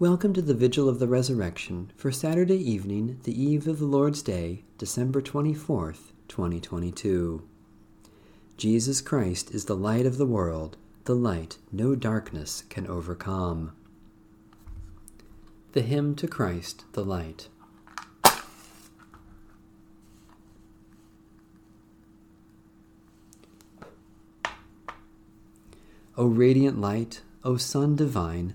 Welcome to the Vigil of the Resurrection for Saturday evening, the eve of the Lord's Day, December 24th, 2022. Jesus Christ is the light of the world, the light no darkness can overcome. The Hymn to Christ the Light. O radiant light, O Sun divine,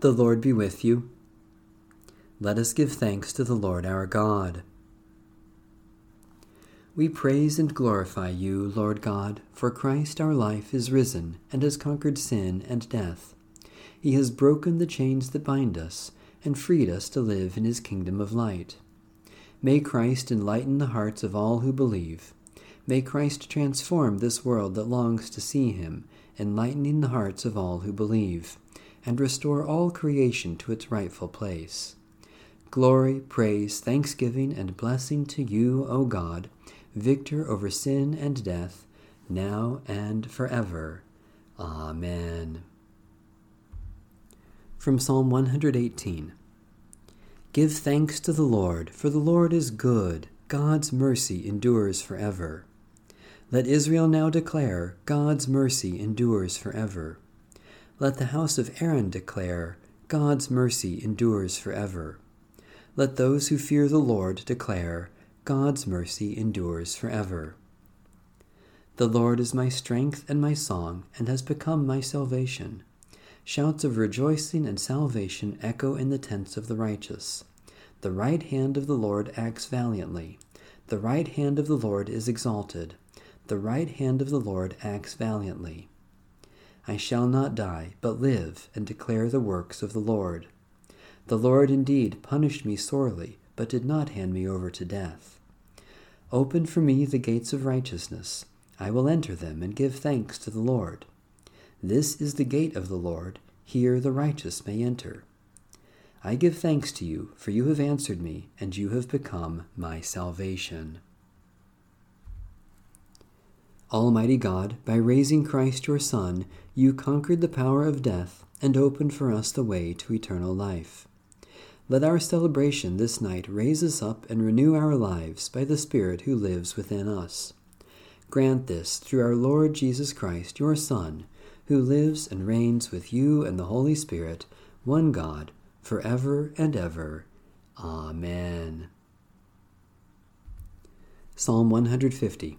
The Lord be with you. Let us give thanks to the Lord our God. We praise and glorify you, Lord God, for Christ our life is risen and has conquered sin and death. He has broken the chains that bind us and freed us to live in his kingdom of light. May Christ enlighten the hearts of all who believe. May Christ transform this world that longs to see him, enlightening the hearts of all who believe and restore all creation to its rightful place. Glory, praise, thanksgiving, and blessing to you, O God, victor over sin and death, now and forever. Amen. From Psalm 118 Give thanks to the Lord, for the Lord is good, God's mercy endures forever. Let Israel now declare, God's mercy endures forever. Let the house of Aaron declare, God's mercy endures forever. Let those who fear the Lord declare, God's mercy endures forever. The Lord is my strength and my song, and has become my salvation. Shouts of rejoicing and salvation echo in the tents of the righteous. The right hand of the Lord acts valiantly. The right hand of the Lord is exalted. The right hand of the Lord acts valiantly. I shall not die, but live and declare the works of the Lord. The Lord indeed punished me sorely, but did not hand me over to death. Open for me the gates of righteousness. I will enter them and give thanks to the Lord. This is the gate of the Lord. Here the righteous may enter. I give thanks to you, for you have answered me, and you have become my salvation. Almighty God, by raising Christ your Son, you conquered the power of death and opened for us the way to eternal life. Let our celebration this night raise us up and renew our lives by the Spirit who lives within us. Grant this through our Lord Jesus Christ, your Son, who lives and reigns with you and the Holy Spirit, one God, for ever and ever. Amen. Psalm 150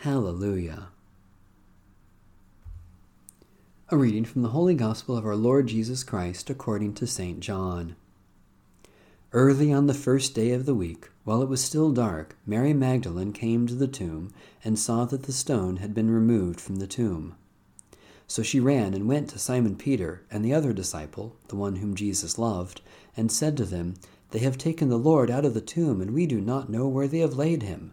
Hallelujah. A reading from the Holy Gospel of our Lord Jesus Christ according to St. John. Early on the first day of the week, while it was still dark, Mary Magdalene came to the tomb and saw that the stone had been removed from the tomb. So she ran and went to Simon Peter and the other disciple, the one whom Jesus loved, and said to them, They have taken the Lord out of the tomb, and we do not know where they have laid him.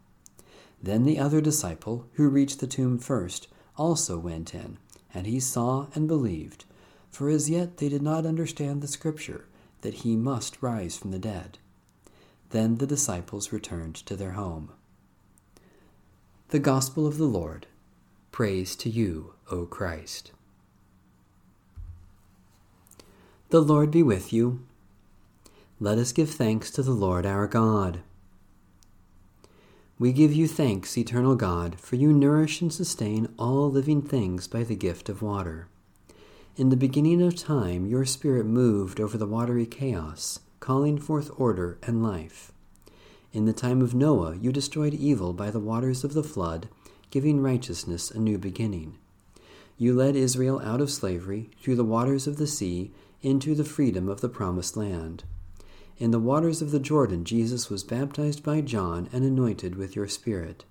Then the other disciple, who reached the tomb first, also went in, and he saw and believed. For as yet they did not understand the Scripture, that he must rise from the dead. Then the disciples returned to their home. The Gospel of the Lord. Praise to you, O Christ. The Lord be with you. Let us give thanks to the Lord our God. We give you thanks, eternal God, for you nourish and sustain all living things by the gift of water. In the beginning of time, your Spirit moved over the watery chaos, calling forth order and life. In the time of Noah, you destroyed evil by the waters of the flood, giving righteousness a new beginning. You led Israel out of slavery through the waters of the sea into the freedom of the promised land. In the waters of the Jordan, Jesus was baptized by John and anointed with your Spirit.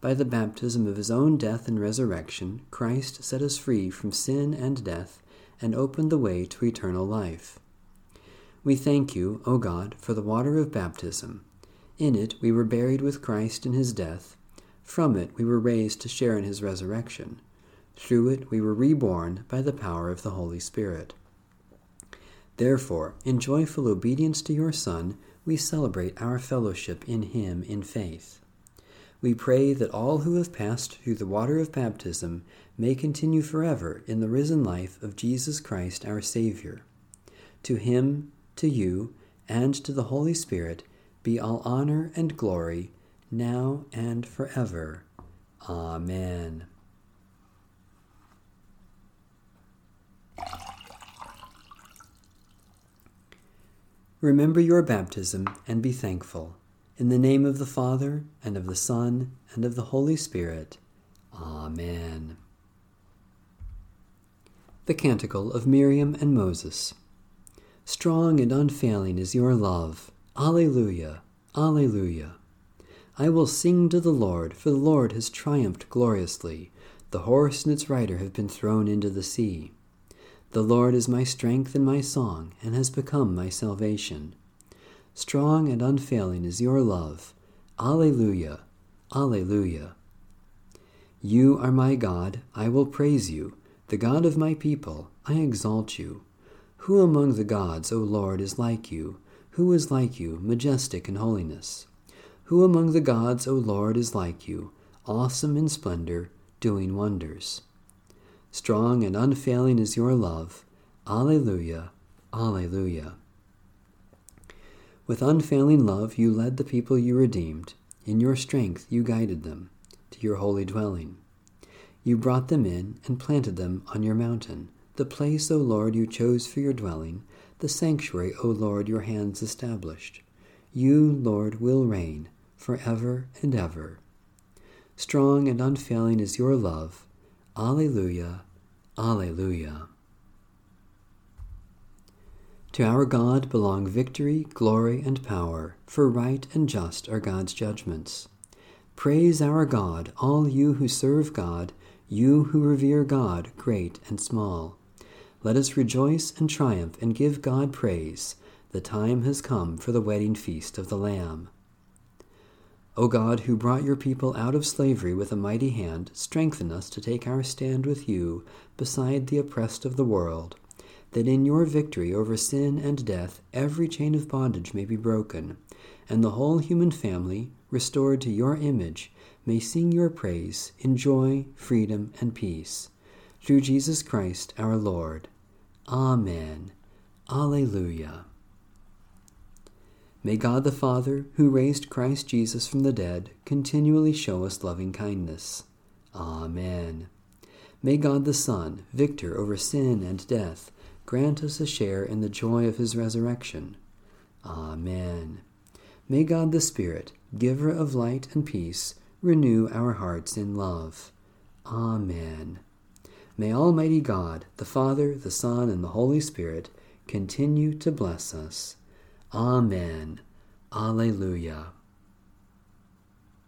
By the baptism of his own death and resurrection, Christ set us free from sin and death and opened the way to eternal life. We thank you, O God, for the water of baptism. In it we were buried with Christ in his death. From it we were raised to share in his resurrection. Through it we were reborn by the power of the Holy Spirit. Therefore, in joyful obedience to your Son, we celebrate our fellowship in him in faith we pray that all who have passed through the water of baptism may continue forever in the risen life of Jesus Christ our Savior. To him, to you, and to the Holy Spirit be all honor and glory, now and forever. Amen. Remember your baptism and be thankful. In the name of the Father, and of the Son, and of the Holy Spirit. Amen. The Canticle of Miriam and Moses. Strong and unfailing is your love. Alleluia, Alleluia. I will sing to the Lord, for the Lord has triumphed gloriously. The horse and its rider have been thrown into the sea. The Lord is my strength and my song, and has become my salvation. Strong and unfailing is your love. Alleluia, Alleluia. You are my God, I will praise you, the God of my people, I exalt you. Who among the gods, O Lord, is like you? Who is like you, majestic in holiness? Who among the gods, O Lord, is like you, awesome in splendor, doing wonders? Strong and unfailing is your love. Alleluia, Alleluia. With unfailing love you led the people you redeemed. In your strength you guided them to your holy dwelling. You brought them in and planted them on your mountain, the place, O Lord, you chose for your dwelling, the sanctuary, O Lord, your hands established. You, Lord, will reign for ever and ever. Strong and unfailing is your love. Alleluia, Alleluia. To our God belong victory, glory, and power, for right and just are God's judgments. Praise our God, all you who serve God, you who revere God, great and small. Let us rejoice and triumph and give God praise. The time has come for the wedding feast of the Lamb. O God, who brought your people out of slavery with a mighty hand, strengthen us to take our stand with you beside the oppressed of the world that in your victory over sin and death every chain of bondage may be broken, and the whole human family, restored to your image, may sing your praise in joy, freedom, and peace. Through Jesus Christ our Lord. Amen. Alleluia. May God the Father, who raised Christ Jesus from the dead, continually show us loving kindness. Amen. May God the Son, victor over sin and death, grant us a share in the joy of his resurrection. Amen. May God the Spirit, giver of light and peace, renew our hearts in love. Amen. May Almighty God, the Father, the Son, and the Holy Spirit continue to bless us. Amen. Alleluia.